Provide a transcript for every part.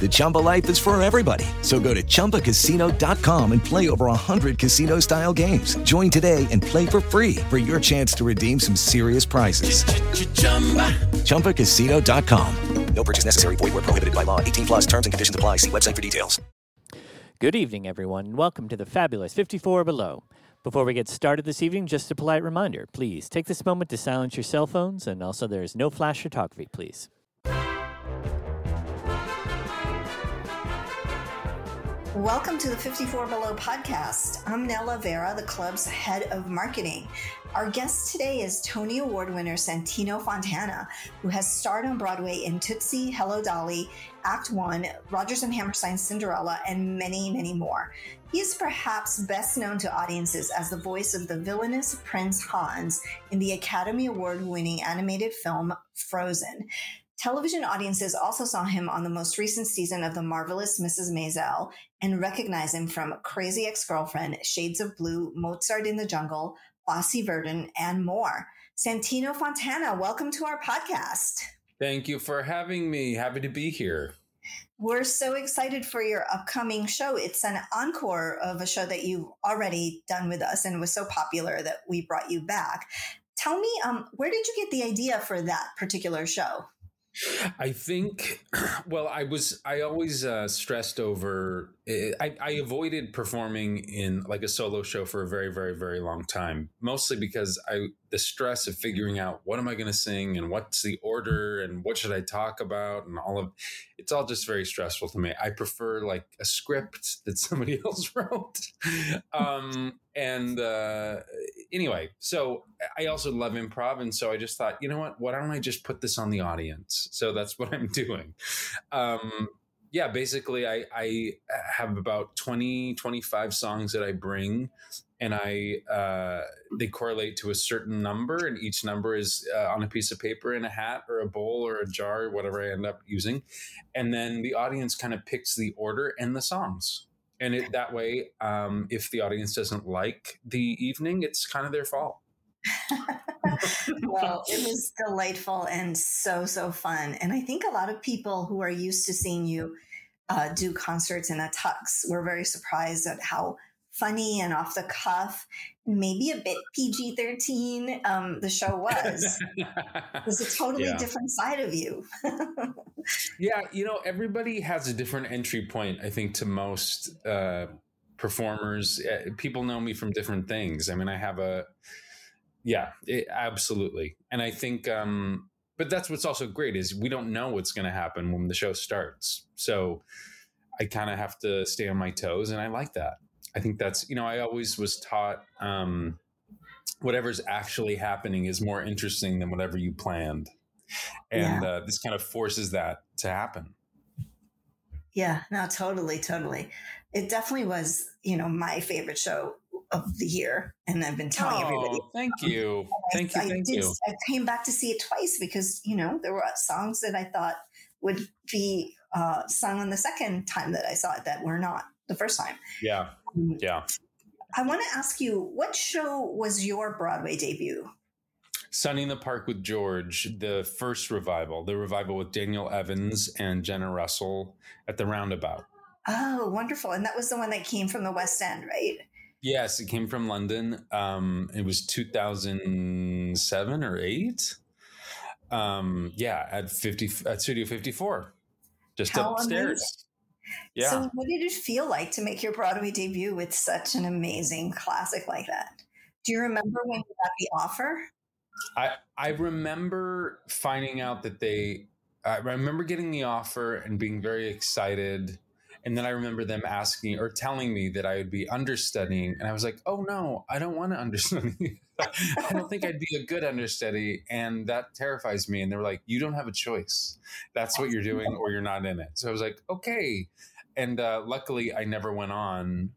The Chumba life is for everybody. So go to ChumbaCasino.com and play over 100 casino style games. Join today and play for free for your chance to redeem some serious prizes. ChumbaCasino.com. No purchase necessary. Void where prohibited by law. 18 plus terms and conditions apply. See website for details. Good evening, everyone, and welcome to the fabulous 54 Below. Before we get started this evening, just a polite reminder please take this moment to silence your cell phones, and also there is no flash photography, please. Welcome to the 54 Below podcast. I'm Nella Vera, the club's head of marketing. Our guest today is Tony Award winner Santino Fontana, who has starred on Broadway in Tootsie, Hello Dolly, Act One, Rodgers and Hammerstein's Cinderella, and many, many more. He is perhaps best known to audiences as the voice of the villainous Prince Hans in the Academy Award winning animated film Frozen. Television audiences also saw him on the most recent season of The Marvelous Mrs. Maisel and recognize him from Crazy Ex Girlfriend, Shades of Blue, Mozart in the Jungle, Fosse Verdon, and more. Santino Fontana, welcome to our podcast. Thank you for having me. Happy to be here. We're so excited for your upcoming show. It's an encore of a show that you've already done with us and was so popular that we brought you back. Tell me, um, where did you get the idea for that particular show? I think, well, I was, I always uh, stressed over, eh, I, I avoided performing in like a solo show for a very, very, very long time, mostly because I, the stress of figuring out what am I going to sing and what's the order and what should I talk about and all of it's all just very stressful to me. I prefer like a script that somebody else wrote. um, and uh, anyway, so I also love improv. And so I just thought, you know what? Why don't I just put this on the audience? So that's what I'm doing. Um, yeah, basically, I, I have about 20, 25 songs that I bring and I uh, they correlate to a certain number, and each number is uh, on a piece of paper in a hat or a bowl or a jar, whatever I end up using, and then the audience kind of picks the order and the songs, and it, that way, um, if the audience doesn't like the evening, it's kind of their fault. well, it was delightful and so so fun, and I think a lot of people who are used to seeing you uh, do concerts in a tux were very surprised at how funny and off the cuff, maybe a bit PG 13 um, the show was. it was a totally yeah. different side of you. yeah, you know, everybody has a different entry point, I think, to most uh, performers. Uh, people know me from different things. I mean, I have a, yeah, it, absolutely. And I think, um, but that's what's also great is we don't know what's going to happen when the show starts. So I kind of have to stay on my toes, and I like that. I think that's you know I always was taught um, whatever's actually happening is more interesting than whatever you planned, and yeah. uh, this kind of forces that to happen. Yeah, no, totally, totally. It definitely was, you know, my favorite show of the year, and I've been telling oh, everybody. Thank you, thank you, I, thank did, you. I came back to see it twice because you know there were songs that I thought would be uh, sung on the second time that I saw it that were not the first time. Yeah. Um, yeah. I want to ask you, what show was your Broadway debut? Sunday in the Park with George, the first revival, the revival with Daniel Evans and Jenna Russell at the Roundabout. Oh, wonderful. And that was the one that came from the West End, right? Yes, it came from London. Um, it was 2007 or 8. Um, yeah, at 50 at Studio 54. Just How upstairs. Amazing. Yeah. So, what did it feel like to make your Broadway debut with such an amazing classic like that? Do you remember when you got the offer? I I remember finding out that they I remember getting the offer and being very excited. And then I remember them asking or telling me that I would be understudying. And I was like, oh no, I don't want to understudy. I don't think I'd be a good understudy. And that terrifies me. And they were like, you don't have a choice. That's what you're doing or you're not in it. So I was like, okay. And uh, luckily, I never went on.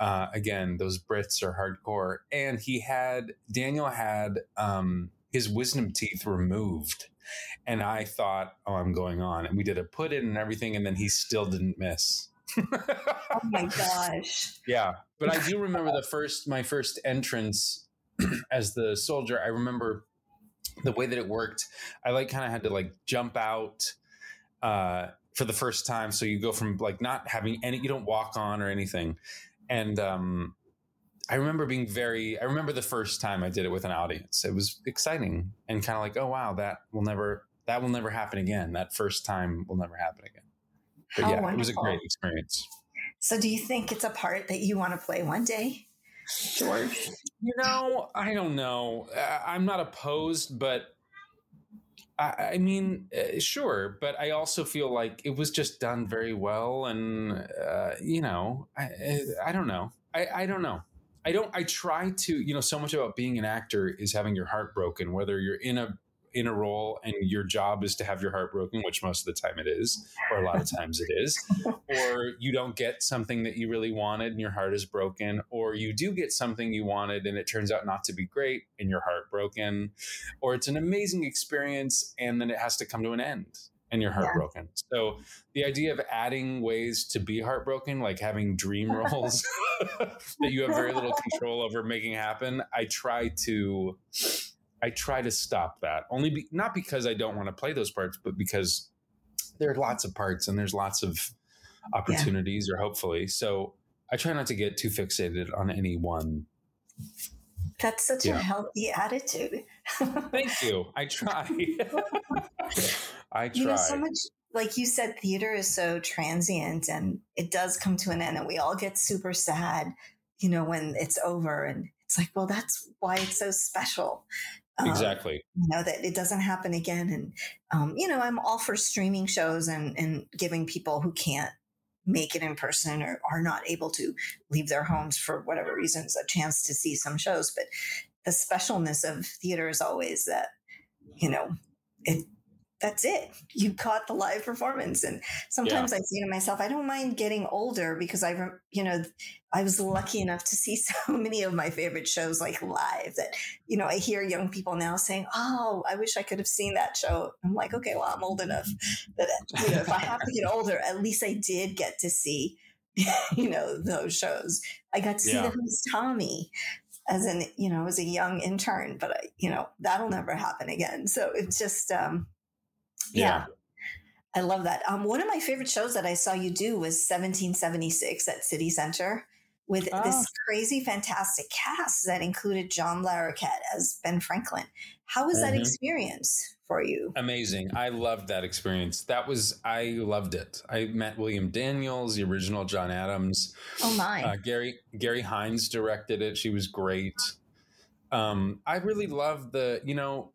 Uh, again, those Brits are hardcore. And he had, Daniel had um, his wisdom teeth removed and I thought, oh, I'm going on. And we did a put in and everything, and then he still didn't miss. oh my gosh. Yeah. But I do remember the first, my first entrance as the soldier. I remember the way that it worked. I like kind of had to like jump out uh, for the first time. So you go from like not having any, you don't walk on or anything. And um, I remember being very, I remember the first time I did it with an audience. It was exciting and kind of like, oh, wow, that will never, that will never happen again. That first time will never happen again. But How yeah, it was a great experience. So, do you think it's a part that you want to play one day, George? You know, I don't know. Uh, I'm not opposed, but I, I mean, uh, sure. But I also feel like it was just done very well, and uh, you know, I, I don't know. I, I don't know. I don't. I try to. You know, so much about being an actor is having your heart broken, whether you're in a in a role and your job is to have your heart broken, which most of the time it is, or a lot of times it is, or you don't get something that you really wanted and your heart is broken, or you do get something you wanted and it turns out not to be great and your heart broken, or it's an amazing experience and then it has to come to an end and you're heartbroken. Yeah. So the idea of adding ways to be heartbroken, like having dream roles that you have very little control over making happen, I try to I try to stop that. Only be, not because I don't want to play those parts, but because there are lots of parts and there's lots of opportunities, yeah. or hopefully. So I try not to get too fixated on any one. That's such yeah. a healthy attitude. Thank you. I try. I try. You know, so much like you said, theater is so transient and it does come to an end, and we all get super sad, you know, when it's over. And it's like, well, that's why it's so special. Um, exactly. You know, that it doesn't happen again. And, um, you know, I'm all for streaming shows and, and giving people who can't make it in person or are not able to leave their homes for whatever reasons a chance to see some shows. But the specialness of theater is always that, you know, it, that's it. You caught the live performance. And sometimes yeah. I say to myself, I don't mind getting older because I, you know, I was lucky enough to see so many of my favorite shows like live that, you know, I hear young people now saying, Oh, I wish I could have seen that show. I'm like, okay, well, I'm old enough that, you know, if I have to get older, at least I did get to see, you know, those shows. I got to see Yeah. the Who's Tommy as an, you know, as a young intern, but I, you know, that'll never happen again. So it's just, um, yeah. I love that. Um, one of my favorite shows that I saw you do was 1776 at City Center with Ah. this crazy, fantastic cast that included John Larroquette as Ben Franklin. How was that Mhm. experience for you? Amazing. I loved that experience. That was, I loved it. I met William Daniels, the original John Adams. Oh my! Uh, Garry Garry Hynes directed it. She was great. Um, I really love the. You know,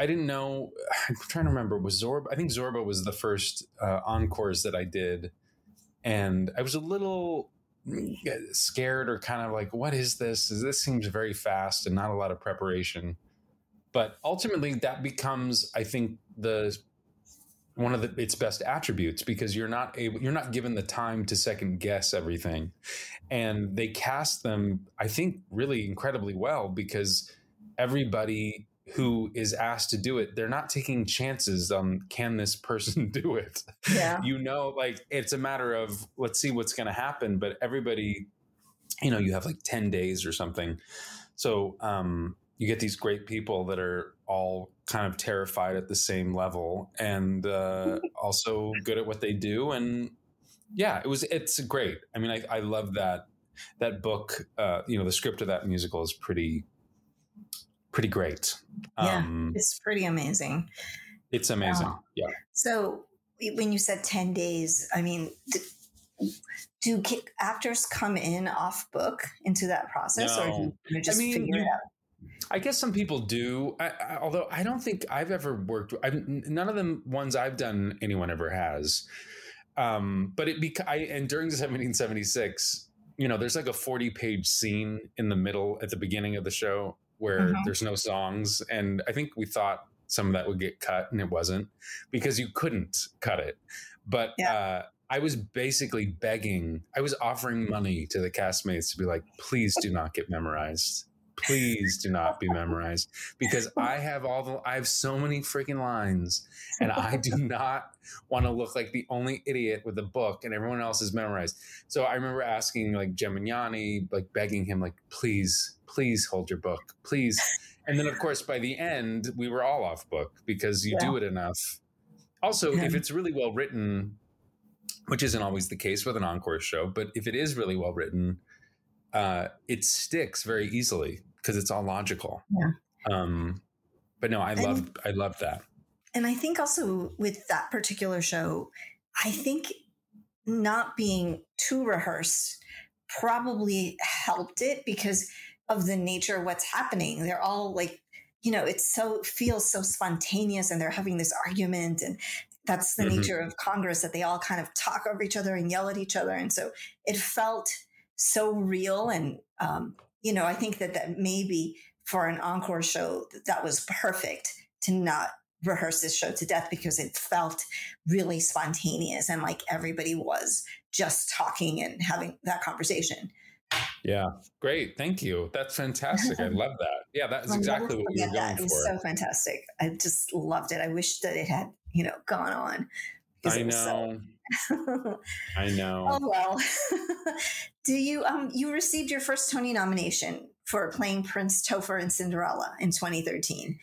I didn't know. I'm trying to remember. Was Zorba? I think Zorba was the first uh, encores that I did, and I was a little mm, scared or kind of like, "What is this? This seems very fast and not a lot of preparation." But ultimately, that becomes, I think, the one of the, its best attributes because you're not able you're not given the time to second guess everything and they cast them i think really incredibly well because everybody who is asked to do it they're not taking chances on can this person do it? Yeah. you know like it's a matter of let's see what's going to happen but everybody you know you have like 10 days or something. So um you get these great people that are all kind of terrified at the same level and uh, also good at what they do and yeah it was it's great. I mean i, I love that that book uh, you know the script of that musical is pretty pretty great Yeah. um It's pretty amazing. it's amazing Wow. yeah So when you said 10 days, I mean, do ki- actors come in off book into that process or do you just I mean, figure it out? I guess some people do. I, I, although I don't think I've ever worked. I've, none of the ones I've done anyone ever has. Um, but it beca- I, and during 1776, you know, there's like a 40 page scene in the middle at the beginning of the show where Mhm. there's no songs, and I think we thought some of that would get cut, and it wasn't because you couldn't cut it. But Yeah. uh, I was basically begging. I was offering money to the castmates to be like, please do not get memorized. Please do not be memorized because I have all the I have so many freaking lines and I do not want to look like the only idiot with a book and everyone else is memorized. So I remember asking like Gemignani, like begging him, like, please, please hold your book, please. And then of course by the end we were all off book because you do it enough. Also, if it's really well written, which isn't always the case with an encore show, but if it is really well written, uh, it sticks very easily because it's all logical. Yeah. Um, but no, I And- love I love that. And I think also with that particular show, I think not being too rehearsed probably helped it because of the nature of what's happening. They're all like, you know, it's so feels so spontaneous and they're having this argument and that's the Mhm. nature of Congress that they all kind of talk over each other and yell at each other. And so it felt so real. And, um, you know, I think that that maybe for an encore show, that, was perfect to not rehearse this show to death because it felt really spontaneous and like everybody was just talking and having that conversation. Yeah, great. Thank you. That's fantastic. I love that. Yeah, that's exactly what we were forget that. going It was for. so fantastic. I just loved it. I wish that it had, you know, gone on. I was so- know. I know. oh well. Do you um you received your first Tony nomination for playing Prince Topher in Cinderella in 2013.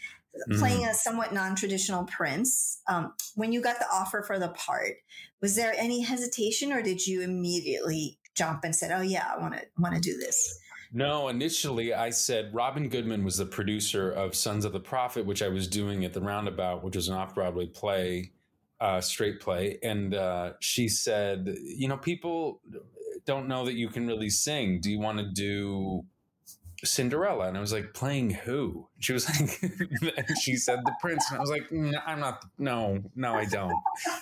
Playing Mm-hmm. a somewhat non-traditional prince. Um, when you got the offer for the part, was there any hesitation, or did you immediately jump and said, "Oh yeah, I want to want to do this"? No, initially I said Robyn Goodman was the producer of Sons of the Prophet, which I was doing at the Roundabout, which was an off Broadway play, uh, straight play. And uh, she said, You know, people don't know that you can really sing. Do you want to do Cinderella? And I was like, Playing who? She was like, She said, The Prince. And I was like, "No, I'm not. No, no, I don't.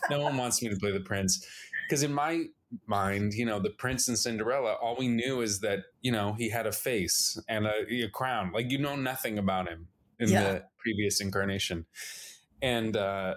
No one wants me to play the Prince. Because in my mind, you know, the prince and Cinderella, all we knew is that, you know, he had a face and a, a crown. Like you know nothing about him in Yeah. the previous incarnation. And uh,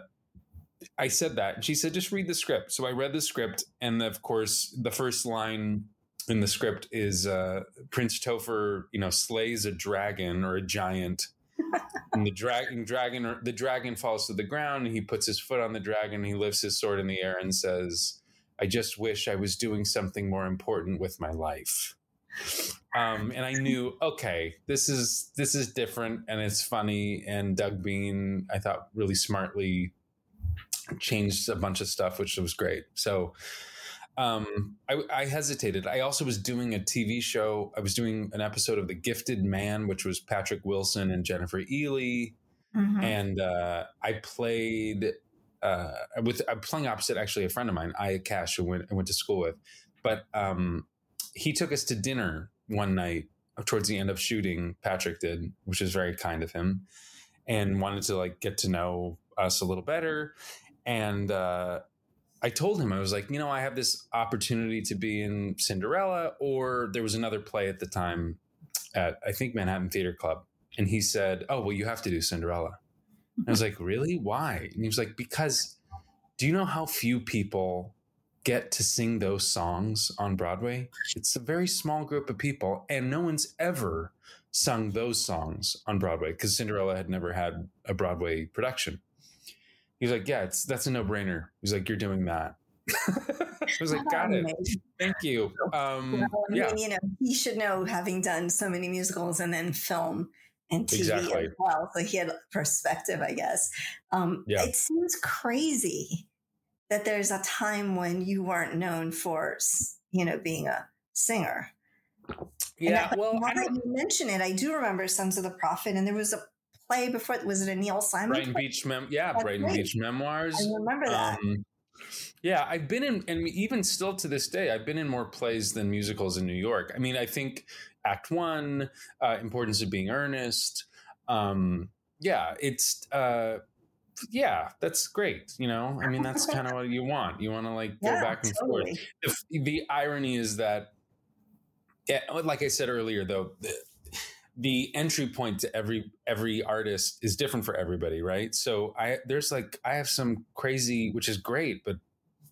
I said that. And she said, just read the script. So I read the script. And of course, the first line in the script is uh, Prince Topher, you know, slays a dragon or a giant. and the dragon, dragon, the dragon falls to the ground. And he puts his foot on the dragon. he lifts his sword in the air and says, I just wish I was doing something more important with my life. Um, and I knew, okay, this is this is different and it's funny. And Doug Beane, I thought, really smartly changed a bunch of stuff, which was great. So um, I, I hesitated. I also was doing a TV show. I was doing an episode of The Gifted Man, which was Patrick Wilson and Jennifer Ehle Mhm. and uh, I played uh, with I'm playing opposite actually a friend of mine, Aya Cash, who went I went to school with, but um, he took us to dinner one night towards the end of shooting. Patrick did, which is very kind of him, and wanted to like get to know us a little better. And uh, I told him I was like, you know, I have this opportunity to be in Cinderella, or there was another play at the time at I think Manhattan Theater Club and he said, "Oh, well, you have to do Cinderella." I was like, "Really? Why?" And he was like, "Because do you know how few people get to sing those songs on Broadway? It's a very small group of people, and no one's ever sung those songs on Broadway because Cinderella had never had a Broadway production." He was like, "Yeah, it's that's a no-brainer." He's like, "You're doing that." I was like, "Got it. Thank you." Um, Well, I mean, yeah, you know, he should know having done so many musicals and then film and TV Exactly. as well. So he had perspective, I guess. Um, Yeah. It seems crazy that there's a time when you weren't known for, you know, being a singer. Yeah. I- Well, now that you mention it, I do remember Sons of the Prophet, and there was a play before. Was it a Neil Simon? Brighton play? Beach, mem- yeah, That's Brighton right. Beach Memoirs. I remember that. Um, yeah, I've been in, and even still to this day, I've been in more plays than musicals in New York. I mean, I think Act One, uh, importance of being earnest. Um, yeah, it's uh, yeah, that's great. You know, I mean, that's kind of what you want. You want to like go Yeah, back and totally. forth. The, the irony is that, yeah, like I said earlier, though, the, the entry point to every every artist is different for everybody, right? So I there's like I have some crazy, which is great, but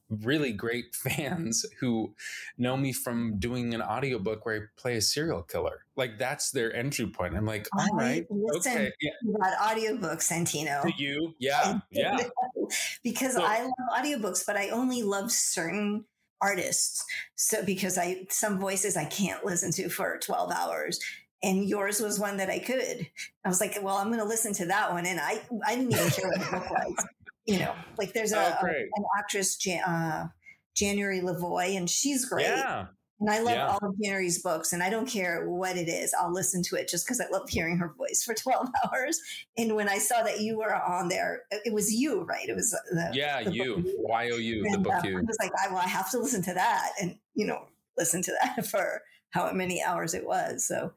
really great fans who know me from doing an audiobook where I play a serial killer. Like that's their entry point. I'm like, all I right, listen okay, yeah. to that audiobook, Santino. To you, yeah, yeah. because So- I love audiobooks, but I only love certain artists. So because I some voices I can't listen to for 12 hours. And yours was one that I could. I was like, well, I'm going to listen to that one. And I, I didn't even care what the book was. You know, like there's a, Oh, a- an actress, Jan, uh, January LaVoy, and she's great. Yeah. And I love Yeah. all of January's books, and I don't care what it is. I'll listen to it just because I love hearing her voice for 12 hours. And when I saw that you were on there, it was you, right? It was the, Yeah, the you. Y O U, the book uh, I you. was like, I, well, I have to listen to that, and you know, listen to that for how many hours it was. So,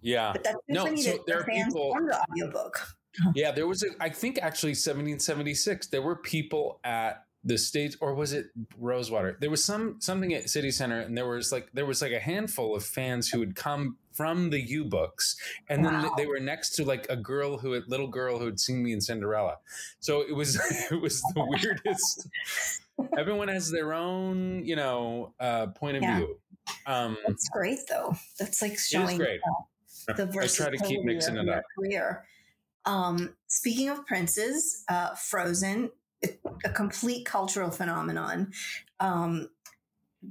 Yeah. but that's good No, so there are people- on the audiobook. Yeah, there was a I think actually 1776 there were people at the stage or was it Rosewater? There was some something at City Center and there was like there was like a handful of fans who had come from the You books and then they were next to like a girl who had little girl who had seen me in Cinderella. So it was it was the weirdest everyone has their own, you know, uh point of Yeah. view. Um That's great, though. That's like showing great. uh, the I try to keep mixing of it up. career. Um, speaking of princes, uh, Frozen, a, complete cultural phenomenon. Um,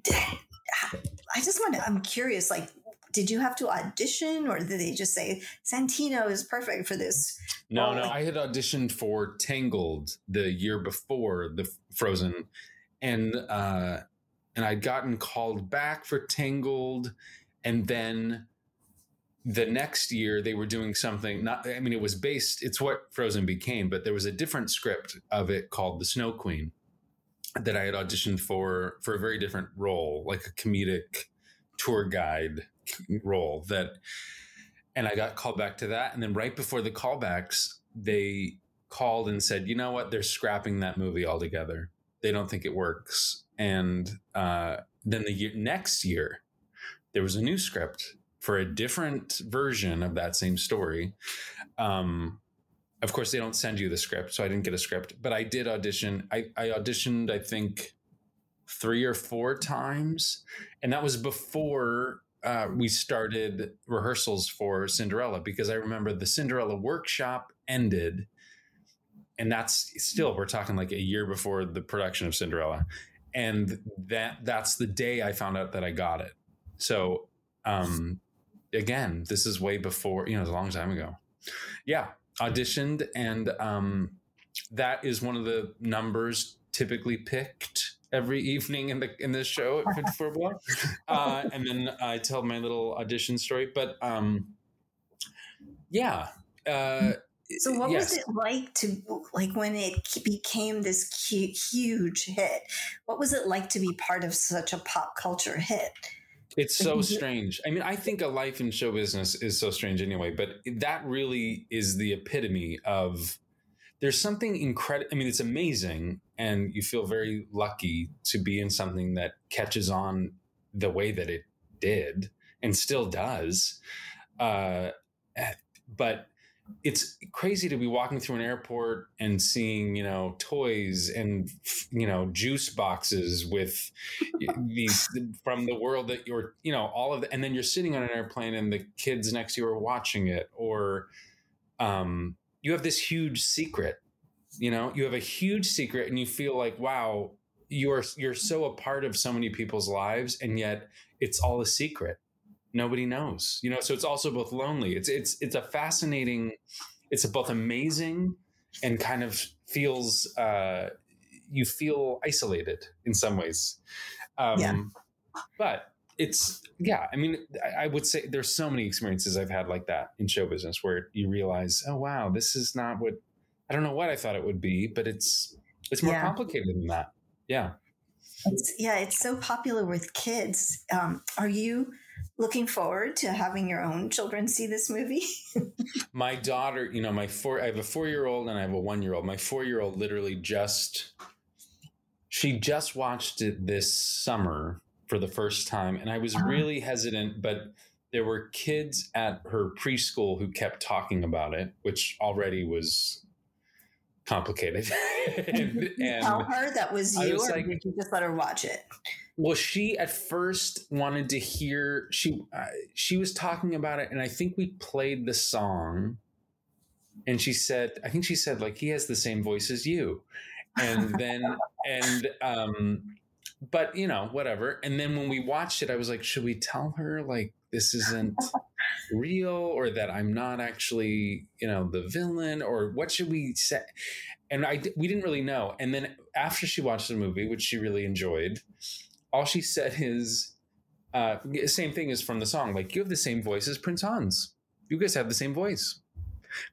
I just want to, I'm curious, like, did you have to audition or did they just say Santino is perfect for this? No, no. like- I had auditioned for Tangled the year before the Frozen, and uh, and I'd gotten called back for Tangled, and then the next year they were doing something. Not, I mean, it was based. It's what Frozen became, but there was a different script of it called The Snow Queen that I had auditioned for for a very different role, like a comedic tour guide role that and I got called back to that. And then right before the callbacks, they called and said, you know what? They're scrapping that movie altogether. They don't think it works. And uh, then the year, next year, there was a new script for a different version of that same story. Um, of course, they don't send you the script, so I didn't get a script, but I did audition. I, I auditioned, I think, three or four times, and that was before uh, we started rehearsals for Cinderella because I remember the Cinderella workshop ended, and that's still we're talking like a year before the production of Cinderella, and that that's the day I found out that I got it. So, um, again, this is way before you know, it was a long time ago. Yeah, auditioned, and um, that is one of the numbers typically picked every evening in the in this show at 54 Below. Uh, and then I tell my little audition story. But um, yeah. Uh, So, what yes. was it like to, like, when it became this cu- huge hit? What was it like to be part of such a pop culture hit? It's so strange. I mean, I think a life in show business is so strange anyway, but that really is the epitome of there's something incredible. I mean, it's amazing, and you feel very lucky to be in something that catches on the way that it did and still does. Uh, but it's crazy to be walking through an airport and seeing, you know, toys and, you know, juice boxes with these from the world that you're, you know, all of the, and then you're sitting on an airplane and the kids next to you are watching it or, um, you have this huge secret, you know, you have a huge secret and you feel like, wow, you're, you're so a part of so many people's lives and yet it's all a secret nobody knows you know so it's also both lonely it's it's it's a fascinating it's both amazing and kind of feels uh you feel isolated in some ways um Yeah. but it's yeah i mean I, I would say there's so many experiences i've had like that in show business where you realize oh wow this is not what i don't know what i thought it would be but it's it's more Yeah. complicated than that yeah It's, yeah, it's so popular with kids. Um, are you looking forward to having your own children see this movie? my daughter, you know, my four, I have a four year old and I have a one year old. My four year old literally just, she just watched it this summer for the first time. And I was Uh-huh. really hesitant, but there were kids at her preschool who kept talking about it, which already was complicated. and, you tell her that was you, was or like- did you just let her watch it? Well, she at first wanted to hear she uh, she was talking about it, and I think we played the song, and she said, I think she said like he has the same voice as you, and then and um, but you know whatever. And then when we watched it, I was like, should we tell her like this isn't real or that I'm not actually you know the villain or what should we say? And I we didn't really know. And then after she watched the movie, which she really enjoyed all she said is uh same thing as from the song like you have the same voice as prince hans. You guys have the same voice.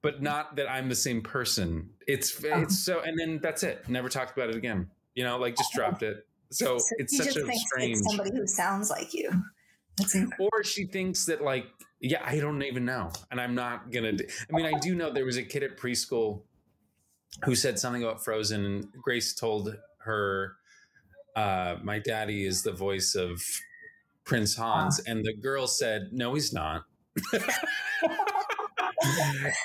But not that i'm the same person. It's it's so and then that's it. Never talked about it again. You know like just dropped it. So So it's such a strange somebody who sounds like you. Or she thinks that like yeah i don't even know and i'm not gonna I mean i do know there was a kid at preschool who said something about frozen and grace told her uh my daddy is the voice of prince hans and the girl said no he's not.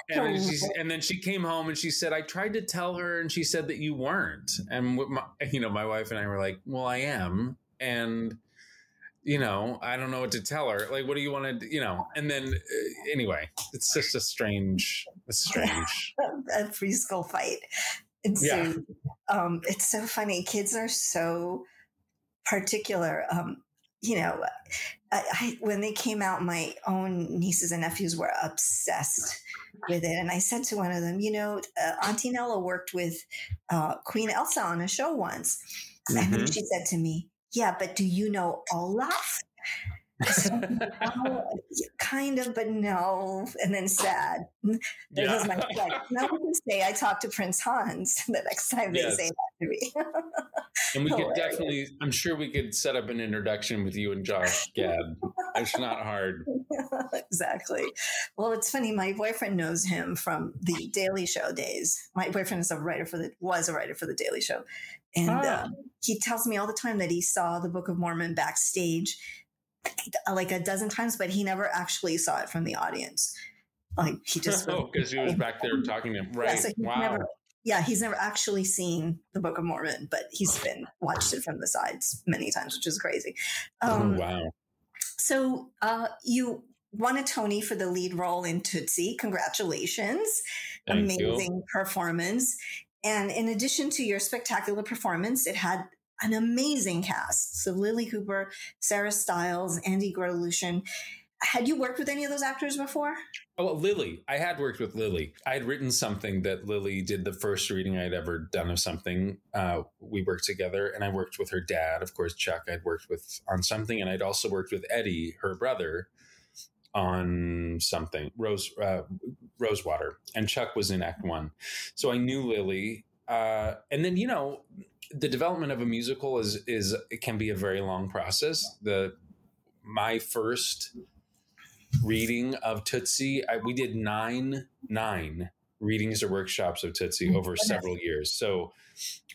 And, she, and then she came home and she said i tried to tell her and she said that you weren't. And my, you know my wife and i were like well i am. And you know i don't know what to tell her. Like what do you want to you know and then uh, anyway it's just a strange it's strange a preschool fight ensued. Um, it's so funny. Kids are so particular. Um, you know, I, I, when they came out, my own nieces and nephews were obsessed with it. And I said to one of them, you know, uh, Auntie Nella worked with uh, Queen Elsa on a show once. And then Mhm. she said to me, yeah, but do you know Olaf? I "Oh, kind of, but no. And then sad. There Yeah. my flex. Now we can say I talked to Prince Hans the next time they Yes. say that to me. and we could definitely i'm sure we could set up an introduction with you and josh gad it's not hard exactly. Well, it's funny. My boyfriend knows him from the Daily Show days. My boyfriend is a writer for the was a writer for the Daily Show, and Ah. um, he tells me all the time that he saw the Book of Mormon backstage like a dozen times, but he never actually saw it from the audience. Like he just oh because he was back there talking to him Yeah, right so he's wow never- yeah, he's never actually seen the Book of Mormon, but he's been watched it from the sides many times, which is crazy. Um, oh, wow So uh, you won a Tony for the lead role in Tootsie. Congratulations! Thank you. Amazing performance. And in addition to your spectacular performance, it had an amazing cast. So Lilli Cooper, Sarah Stiles, Andy Grotelueschen. Had you worked with any of those actors before? Oh, well, Lilli. I had worked with Lilli. I had written something that Lilli did the first reading I'd ever done of something. Uh, we worked together, and I worked with her dad, of course, Chuck. I'd worked with on something, and I'd also worked with Eddie, her brother, on something. Rose uh, Rosewater, and Chuck was in Act One, so I knew Lilli. Uh, and then you know, the development of a musical is is it can be a very long process. The my first reading of Tootsie. I, we did nine nine readings or workshops of Tootsie over several years. So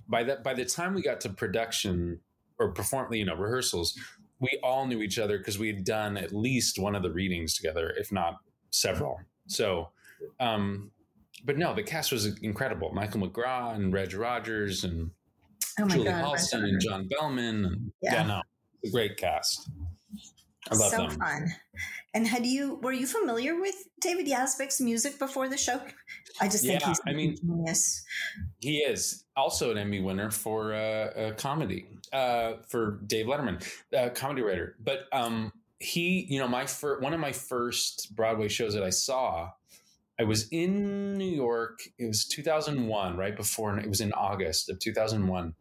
by that by the time we got to production or perform, you know, rehearsals, we all knew each other because we had done at least one of the readings together, if not several. So, um, but no, the cast was incredible. Michael McGrath and Reg Rogers and Oh my Julie God. Halston and John Behlmann. And, yeah. Yeah. no, a great cast. I love so them. fun. And had you were you familiar with David Yazbek's music before the show? I just think Yeah, he's I mean- genius. He is also an Emmy winner for uh, a comedy uh, for Dave Letterman, a comedy writer. But um, he, you know, my fir- one of my first Broadway shows that I saw, I was in New York. It was 2001, right before it was in August of 2001,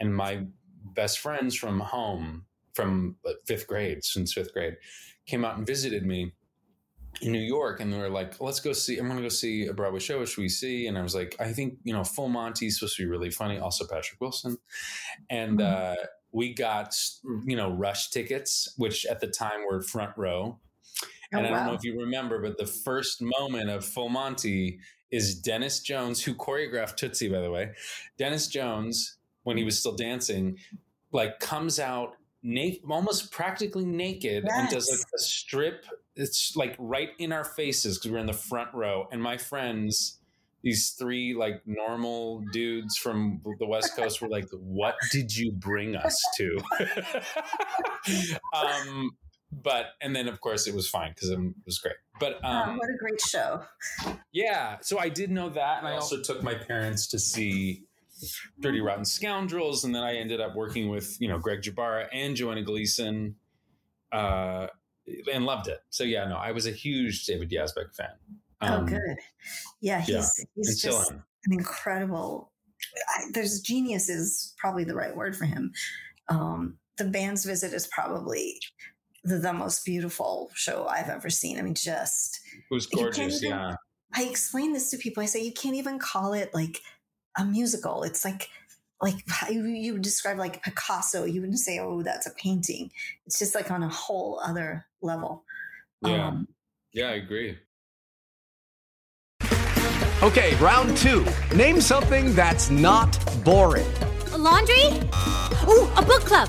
and my best friends from home, from fifth grade, since fifth grade, came out and visited me in New York and they were like, let's go see, I'm going to go see a Broadway show. What should we see? And I was like, I think, you know, Full Monty's supposed to be really funny. Also Patrick Wilson. And, uh, we got you know rush tickets, which at the time were front row. Oh, and I don't know if you remember, but the first moment of Full Monty is Denis Jones, who choreographed Tootsie, by the way. Denis Jones, when he was still dancing, like comes out naked, almost practically naked, and does like a strip. It's like right in our faces because we're in the front row, and my friends. These three like normal dudes from the West Coast were like, "What did you bring us to?" um, but and then of course it was fine because it was great. But Oh, um, what a great show. yeah, so I did know that, and I also took my parents to see Dirty Rotten Scoundrels, and then I ended up working with you know Greg Jbara and Joanna Gleason, uh, and loved it. So yeah, no, I was a huge David Yazbek fan. oh, Um, good. Yeah, he's yeah, he's and just am. an incredible. I, there's genius is probably the right word for him. Um, the band's visit is probably the, the most beautiful show I've ever seen. I mean, just It was gorgeous. even- Yeah, I explain this to people. I say you can't even call it like a musical. It's like like you, you would describe like Picasso. You wouldn't say, "Oh, that's a painting." It's just like on a whole other level. yeah, Um, yeah. I agree. Okay, round two. Name something that's not boring. A laundry? Ooh, a book club.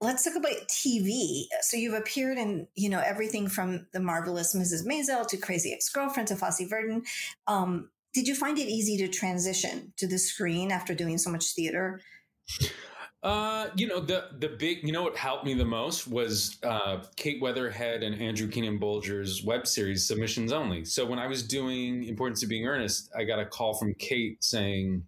let's talk about TV. So you've appeared in, you know, everything from the marvelous Mrs. Maisel to Crazy Ex-Girlfriend to Fosse Verdon. Um, did you find it easy to transition to the screen after doing so much theater? Uh, you know the the big you know what helped me the most was uh, Kate Weatherhead and Andrew Keenan Bolger's web series Submissions Only. So when I was doing Importance of Being Earnest, I got a call from Kate saying,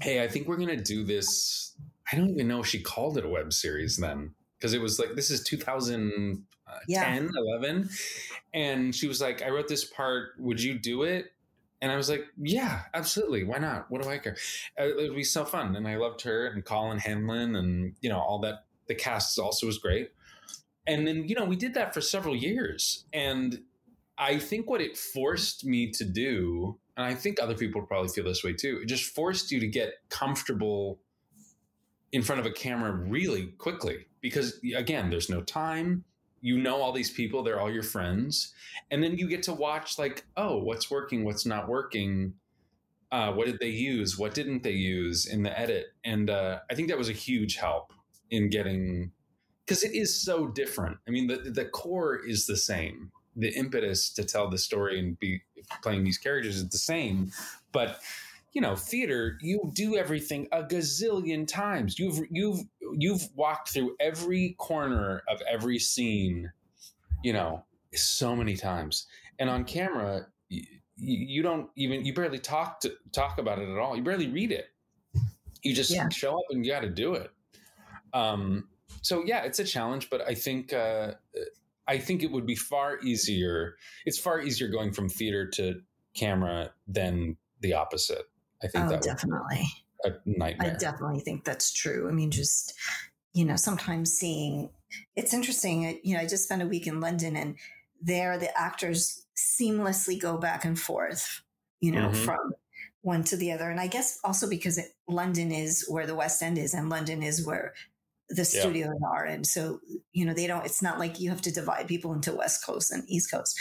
"Hey, I think we're gonna do this." I don't even know if she called it a web series then because it was like this is 2010 Yeah. 11 and she was like i wrote this part. Would you do it? And i was like yeah absolutely. Why not? What do i care? Uh, it would be so fun and i loved her and colin hanlon and you know all that. The cast also was great. And then you know we did that for several years and i think what it forced me to do and i think other people probably feel this way too it just forced you to get comfortable in front of a camera really quickly because again there's no time. You know all these people they're all your friends. And then you get to watch like oh what's working what's not working uh, what did they use what didn't they use in the edit? And uh, i think that was a huge help in getting because it is so different. I mean the, the core is the same. The impetus to tell the story and be playing these characters is the same but you know theater you do everything a gazillion times. You've you've you've walked through every corner of every scene you know so many times. And on camera you, you don't even you barely talk to talk about it at all. You barely read it. You just Yeah. show up and you got to do it. Um so yeah it's a challenge but i think uh i think it would be far easier it's far easier going from theater to camera than the opposite i think Oh, that definitely. a nightmare. I definitely think that's true. I mean, just you know, sometimes seeing it's interesting. You know, I just spent a week in London, and there the actors seamlessly go back and forth. You know, Mhm. from one to the other, and I guess also because it, London is where the West End is, and London is where the Yeah. studios are, and so you know they don't. It's not like you have to divide people into West Coast and East Coast.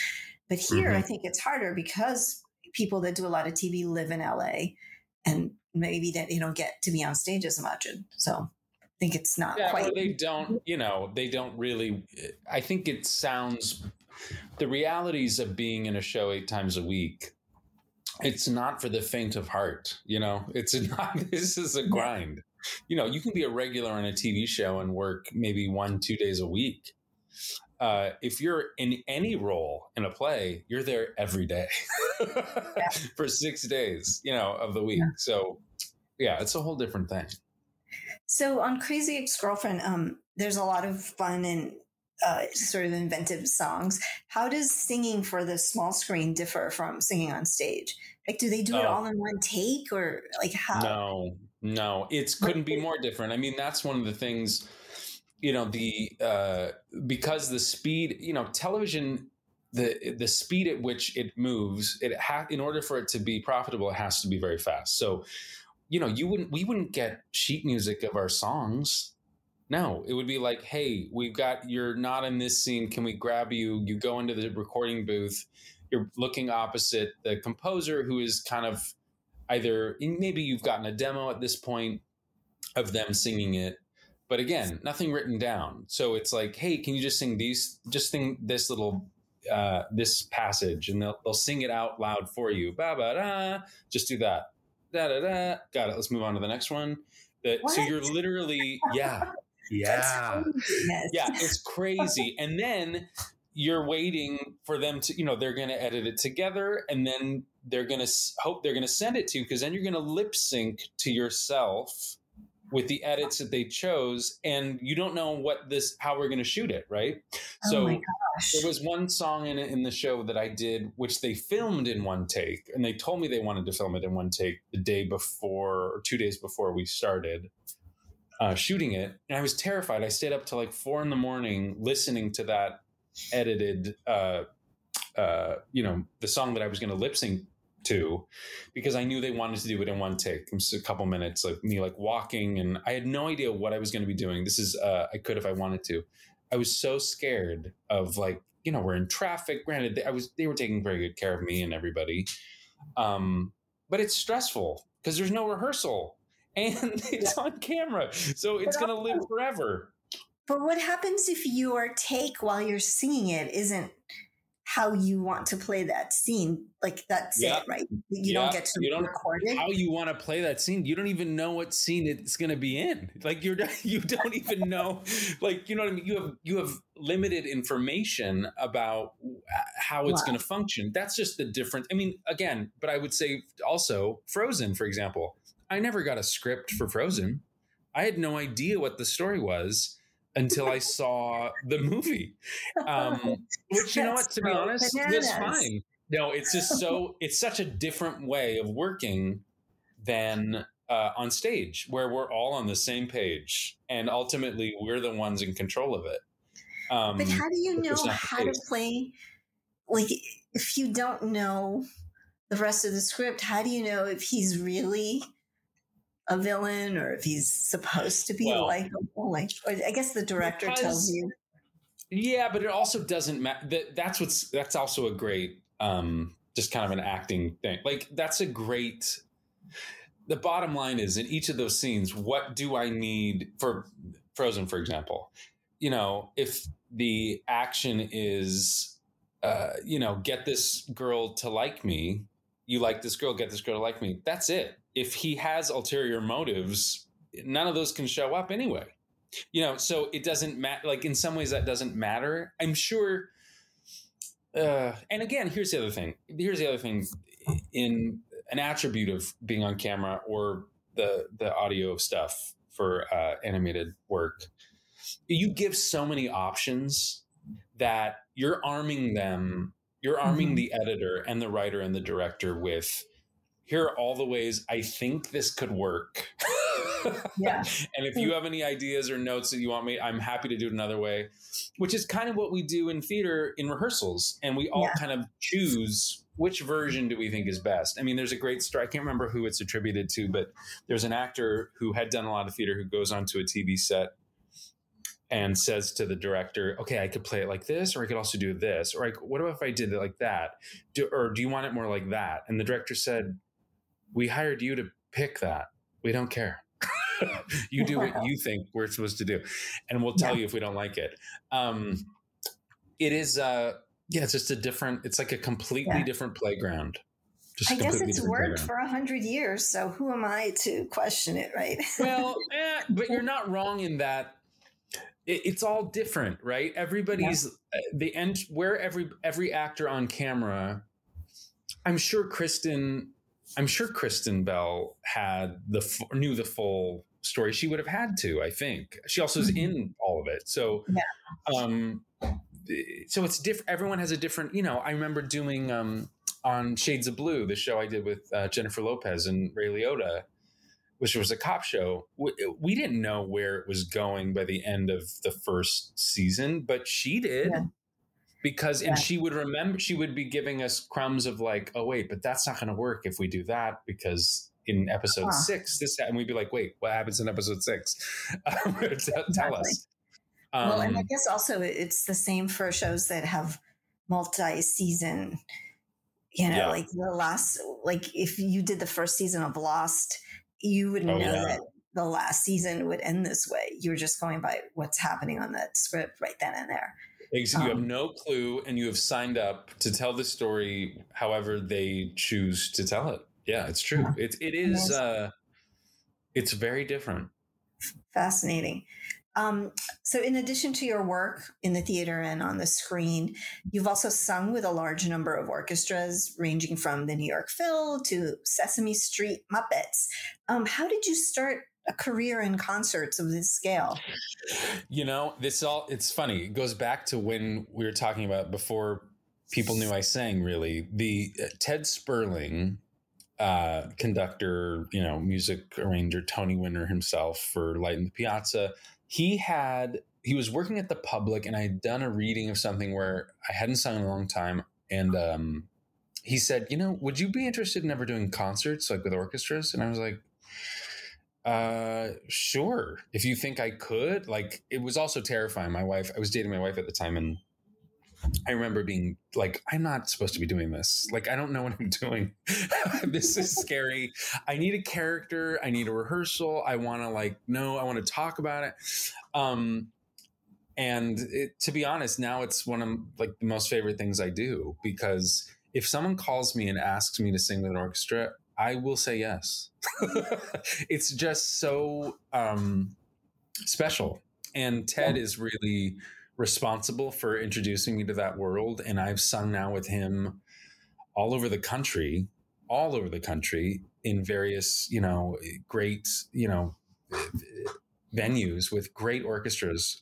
But here, I Mhm. think it's harder because people that do a lot of TV live in LA, and maybe that they don't get to be on stage as much, and so I think it's not yeah, quite. they don't, you know, they don't really. I think it sounds the realities of being in a show eight times a week. It's not for the faint of heart, you know. It's not. This is a grind. You know, you can be a regular on a TV show and work maybe one, two days a week. Uh, if you're in any role in a play, you're there every day for six days, you know, of the week. So, yeah, it's a whole different thing. So on Crazy Ex Girlfriend, um, there's a lot of fun and uh, sort of inventive songs. How does singing for the small screen differ from singing on stage? Like, do they do it Oh. all in one take, or like how? No, no, it couldn't be more different. I mean, that's one of the things, you know, the uh, because the speed, you know, television, the the speed at which it moves, it ha- in order for it to be profitable, it has to be very fast. So, you know, you wouldn't we wouldn't get sheet music of our songs. No, it would be like, hey, we've got you're not in this scene. Can we grab you? You go into the recording booth. You're looking opposite the composer, who is kind of either maybe you've gotten a demo at this point of them singing it but again nothing written down. So it's like hey can you just sing these just sing this little uh this passage and they'll, they'll sing it out loud for you. Ba ba da. Just do that. Da da da. Got it. Let's move on to the next one. That so you're literally yeah. Yeah. Yes. yeah it's crazy. And then you're waiting for them to you know they're going to edit it together and then they're going to hope they're going to send it to you because then you're going to lip sync to yourself with the edits that they chose and you don't know what this how we're going to shoot it right Oh so there was one song in in the show that I did, which they filmed in one take, and they told me they wanted to film it in one take the day before or two days before we started uh, shooting it. And I was terrified. I stayed up till like four in the morning listening to that edited, uh, uh, you know, the song that I was going to lip sync to, because I knew they wanted to do it in one take. It was a couple minutes, like me, like walking, and I had no idea what I was going to be doing. This is uh, I could if I wanted to. I was so scared of like, you know, we're in traffic. Granted, I was they were taking very good care of me and everybody, um, but it's stressful because there's no rehearsal and it's on camera, so it's gonna live forever. But what happens if your take while you're singing it isn't how you want to play that scene? Like that's it, right? You don't get to you don't record it. how you want to play that scene. You don't even know what scene it's going to be in. Like you're you don't even know. Like you know what I mean. You have you have limited information about how it's Wow. going to function. That's just the difference. I mean, again, but I would say also Frozen, for example. I never got a script for Frozen. I had no idea what the story was until I saw the movie. Um, which you know what? To be honest, bananas. fine. No, it's just so it's such a different way of working than uh, on stage, where we're all on the same page, and ultimately we're the ones in control of it. Um, But how do you know it's not the how to play? Like, if you don't know the rest of the script, how do you know if he's really a villain or if he's supposed to be Well, likable? Like, or I guess the director tells you. Yeah, but it also doesn't matter. That, that's what's that's also a great, um, just kind of an acting thing. Like that's a great. The bottom line is in each of those scenes, what do I need for Frozen, for example? You know, if the action is, uh, you know, get this girl to like me, you like this girl, get this girl to like me. That's it. If he has ulterior motives, none of those can show up anyway. You know so it doesn't matter like in some ways that doesn't matter. I'm sure uh and again here's the other thing. Here's the other thing in an attribute of being on camera or the the audio stuff for uh animated work. You give so many options that you're arming them you're arming Mhm. the editor and the writer and the director with here are all the ways I think this could work. yeah. and if you have any ideas or notes that you want me, I'm happy to do it another way, which is kind of what we do in theater in rehearsals. And we all Yeah. kind of choose which version do we think is best. I mean, there's a great story. I can't remember who it's attributed to, but there's an actor who had done a lot of theater who goes onto a TV set and says to the director, "Okay, I could play it like this, or I could also do this, or like, what if I did it like that, do, or do you want it more like that?" And the director said, "We hired you to pick that. We don't care. you do what you think we're supposed to do, and we'll tell you if we don't like it." Um, it is, uh, yeah, it's just a different. It's like a completely Yeah. different playground. Just I guess it's worked for a hundred years, so who am I to question it, right? well, eh, but you're not wrong in that it, it's all different, right? Everybody's uh, the end where every every actor on camera. I'm sure Kristen. I'm sure Kristen Bell had the f- knew the full story. She would have had to. I think she also is in all of it. So, um, so it's different. Everyone has a different. You know, I remember doing um on Shades of Blue, the show I did with uh, Jennifer Lopez and Ray Liotta which was a cop show. We, we didn't know where it was going by the end of the first season, but she did. Because and she would remember she would be giving us crumbs of like, oh wait, but that's not going to work if we do that because in episode Huh. six, this and we'd be like, wait, what happens in episode six? Um, tell, tell us. well, and I Um, guess also it's the same for shows that have multi-season. You know, Yeah. like the last, like if you did the first season of Lost, you would Oh, know yeah. that the last season would end this way. You're just going by what's happening on that script right then and there. Ex- you have Um, no clue, and you have signed up to tell the story however they choose to tell it. Yeah, it's true. It it is. Uh, it's very different. Fascinating. Um, so, in addition to your work in the theater and on the screen, you've also sung with a large number of orchestras, ranging from the New York Phil to Sesame Street Muppets. Um, how did you start a career in concerts of this scale? You know, this all. It's funny. It goes back to when we were talking about before people knew I sang. Really, the uh, Ted Sperling. Uh, conductor, you know, music arranger, Tony Winner himself for Light in the Piazza. He had he was working at the public, and I had done a reading of something where I hadn't sung in a long time, and um, he said, "You know, would you be interested in ever doing concerts like with orchestras?" And I was like, "Uh, sure. If you think I could." Like, it was also terrifying. My wife, I was dating my wife at the time, and I remember being like, "I'm not supposed to be doing this. Like, I don't know what I'm doing. this is scary. I need a character. I need a rehearsal. I want to like know. I want to talk about it." Um, and it, to be honest, now it's one of like the most favorite things I do because if someone calls me and asks me to sing with an orchestra, I will say yes. it's just so um, special. And Ted is really responsible for introducing me to that world. And I've sung now with him all over the country, all over the country in various, you know, great, you know, venues with great orchestras.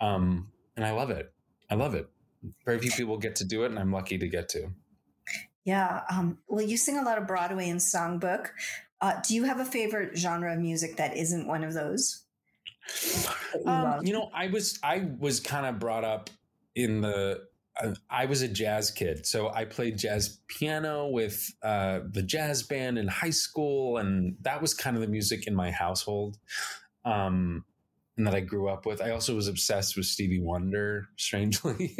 Um, and I love it. I love it. Very few people get to do it, and I'm lucky to get to. Yeah. Um, well, you sing a lot of Broadway and songbook. Uh, do you have a favorite genre of music that isn't one of those? you Um, you know, I was I was kind of brought up in the. I- I was a jazz kid, so I played jazz piano with uh, the jazz band in high school, and that was kind of the music in my household, um, and that I grew up with. I also was obsessed with Stevie Wonder, strangely,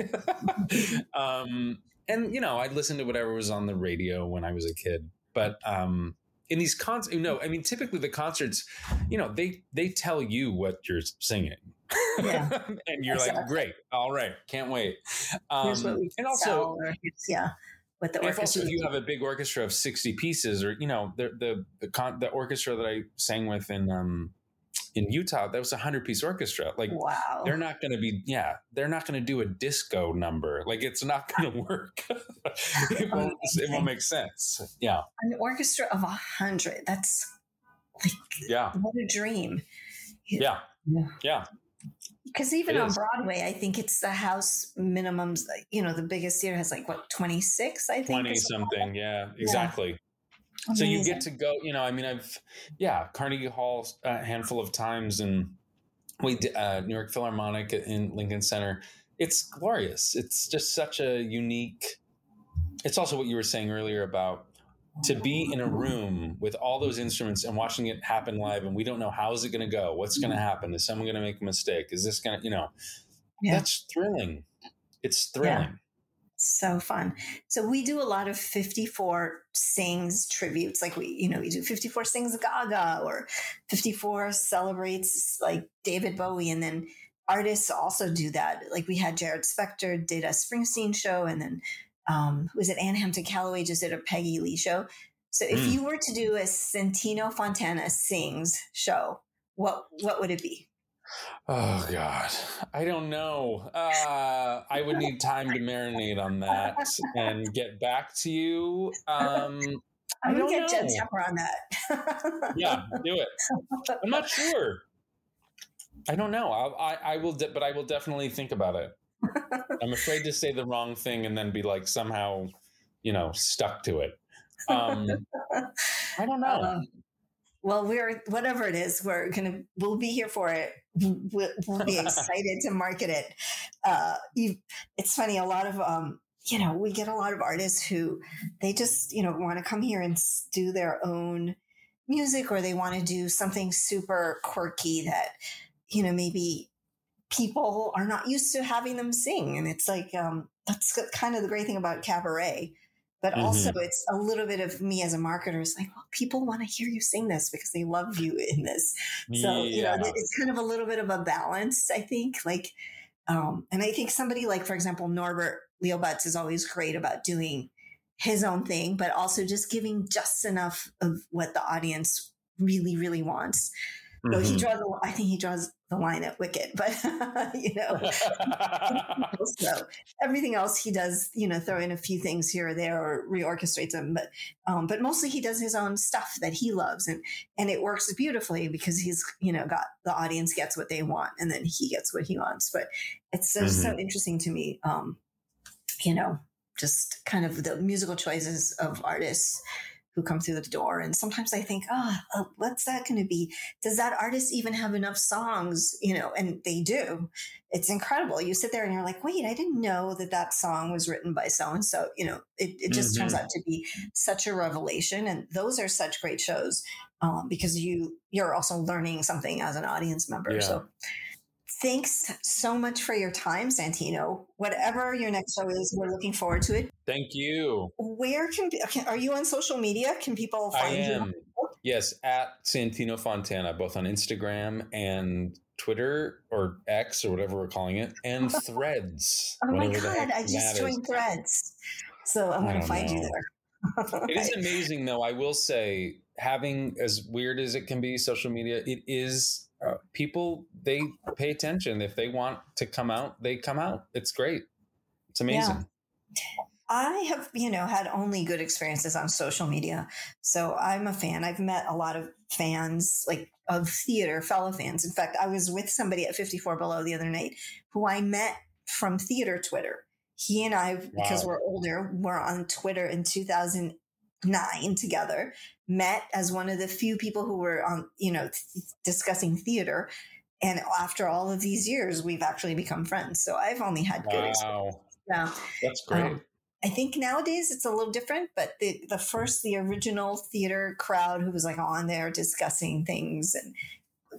um, and you know, I'd listen to whatever was on the radio when I was a kid. But um, in these concerts, you know, I mean, typically the concerts, you know, they they tell you what you're singing. Yeah. and you're like, great, all right, can't wait. Um, Here's what we and also, or yeah, what the if also orchestra. if you have a big orchestra of 60 pieces or you know the the the, con- the orchestra that i sang with in um in utah that was a 100 piece orchestra like wow, they're not going to be yeah they're not going to do a disco number like it's not going to work it, won't, it won't make sense yeah an orchestra of a hundred. That's like, yeah what a dream. yeah yeah yeah. Because even It on is. Broadway, I think it's the house minimums. You know, the biggest theater has like what twenty six. I think 20 or something. something yeah exactly so you get to go you know i mean i've yeah carnegie hall a handful of times and we uh, new york philharmonic in lincoln center. It's glorious. It's just such a unique it's also what you were saying earlier about to be in a room with all those instruments and watching it happen live and we don't know how's it going to go what's going to happen is someone going to make a mistake is this going to you know yeah. that's thrilling. It's thrilling. So fun so we do a lot of 54 sings tributes like we you know we do 54 sings gaga or 54 celebrates like david bowie and then artists also do that like we had Jared spector did a springsteen show and then um, was it Ann Hampton Callaway just did a Peggy Lee show. So if mm. you were to do a Santino Fontana sings show, what what would it be? Oh God, I don't know. Uh, I would need time to marinate on that and get back to you. Um, I'm gonna get Jen Tepper on that. yeah, do it. I'm not sure. I don't know. I, I, I will, de- but I will definitely think about it. I'm afraid to say the wrong thing and then be like somehow, you know, stuck to it. Um, I don't know. Uh, well, we're whatever it is, we're gonna we'll be here for it. We'll, we'll be excited to market it. Uh, you, it's funny. A lot of um, you know, we get a lot of artists who they just you know want to come here and do their own music, or they want to do something super quirky that you know maybe people are not used to having them sing. And it's like, um, that's kind of the great thing about cabaret. But mm-hmm. also, it's a little bit of me as a marketer. It's like, well, people want to hear you sing this because they love you in this. So, yeah. you know, it's kind of a little bit of a balance, I think. Like, um, and I think somebody like, for example, Norbert Leo Butz is always great about doing his own thing, but also just giving just enough of what the audience really, really wants. Mm-hmm. So he mm-hmm. draws, I think he draws the line at Wicked, but you know, so everything else he does, you know, throw in a few things here or there or reorchestrates them, but um, but mostly he does his own stuff that he loves, and and it works beautifully because he's you know got the audience gets what they want, and then he gets what he wants. But it's so, mm-hmm. so interesting to me, um, you know, just kind of the musical choices of artists who come through the door. And sometimes I think, oh, what's that going to be? Does that artist even have enough songs? You know, and they do. It's incredible. You sit there and you're like, wait, I didn't know that that song was written by so and so. You know, it, it just mm-hmm. turns out to be such a revelation. And those are such great shows um, because you you're also learning something as an audience member. Yeah. So thanks so much for your time, Santino. Whatever your next show is, we're looking forward to it. Thank you. Where can, can are you on social media? Can people find I am. you? Yes, at Santino Fontana, both on Instagram and Twitter or X or whatever we're calling it, and Threads. oh my god, I just joined Threads, so I'm going to find know. you there. it is amazing, though. I will say, having as weird as it can be, social media, it is uh, people they pay attention. If they want to come out, they come out. It's great. It's amazing. Yeah. I have, you know, had only good experiences on social media. So I'm a fan. I've met a lot of fans, like of theater, fellow fans. In fact, I was with somebody at 54 Below the other night who I met from theater Twitter. He and I, wow. because we're older, were on Twitter in 2009 together met as one of the few people who were on, you know, th- discussing theater. And after all of these years, we've actually become friends. So I've only had good wow. experience. Yeah. That's great. Um, I think nowadays it's a little different, but the, the first, the original theater crowd who was like on there discussing things and,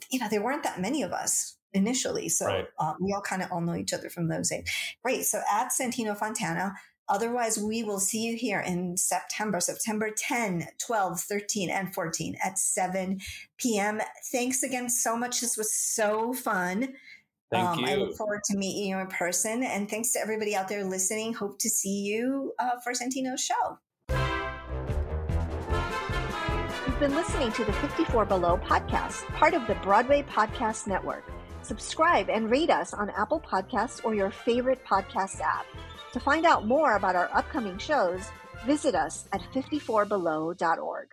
you know, there weren't that many of us initially. So right. um, we all kind of all know each other from those days. Great. So at Santino Fontana, Otherwise, we will see you here in September, September 10, 12, 13, and 14 at 7 p.m. Thanks again so much. This was so fun. Thank um, you. I look forward to meeting you in person. And thanks to everybody out there listening. Hope to see you uh, for Santino's show. You've been listening to the 54 Below podcast, part of the Broadway Podcast Network. Subscribe and rate us on Apple Podcasts or your favorite podcast app. To find out more about our upcoming shows, visit us at 54below.org.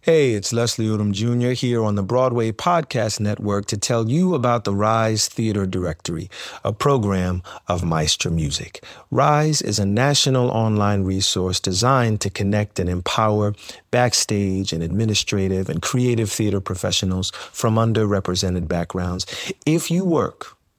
Hey, it's Leslie Odom Jr. here on the Broadway Podcast Network to tell you about the Rise Theater Directory, a program of Maestra Music. Rise is a national online resource designed to connect and empower backstage and administrative and creative theater professionals from underrepresented backgrounds. If you work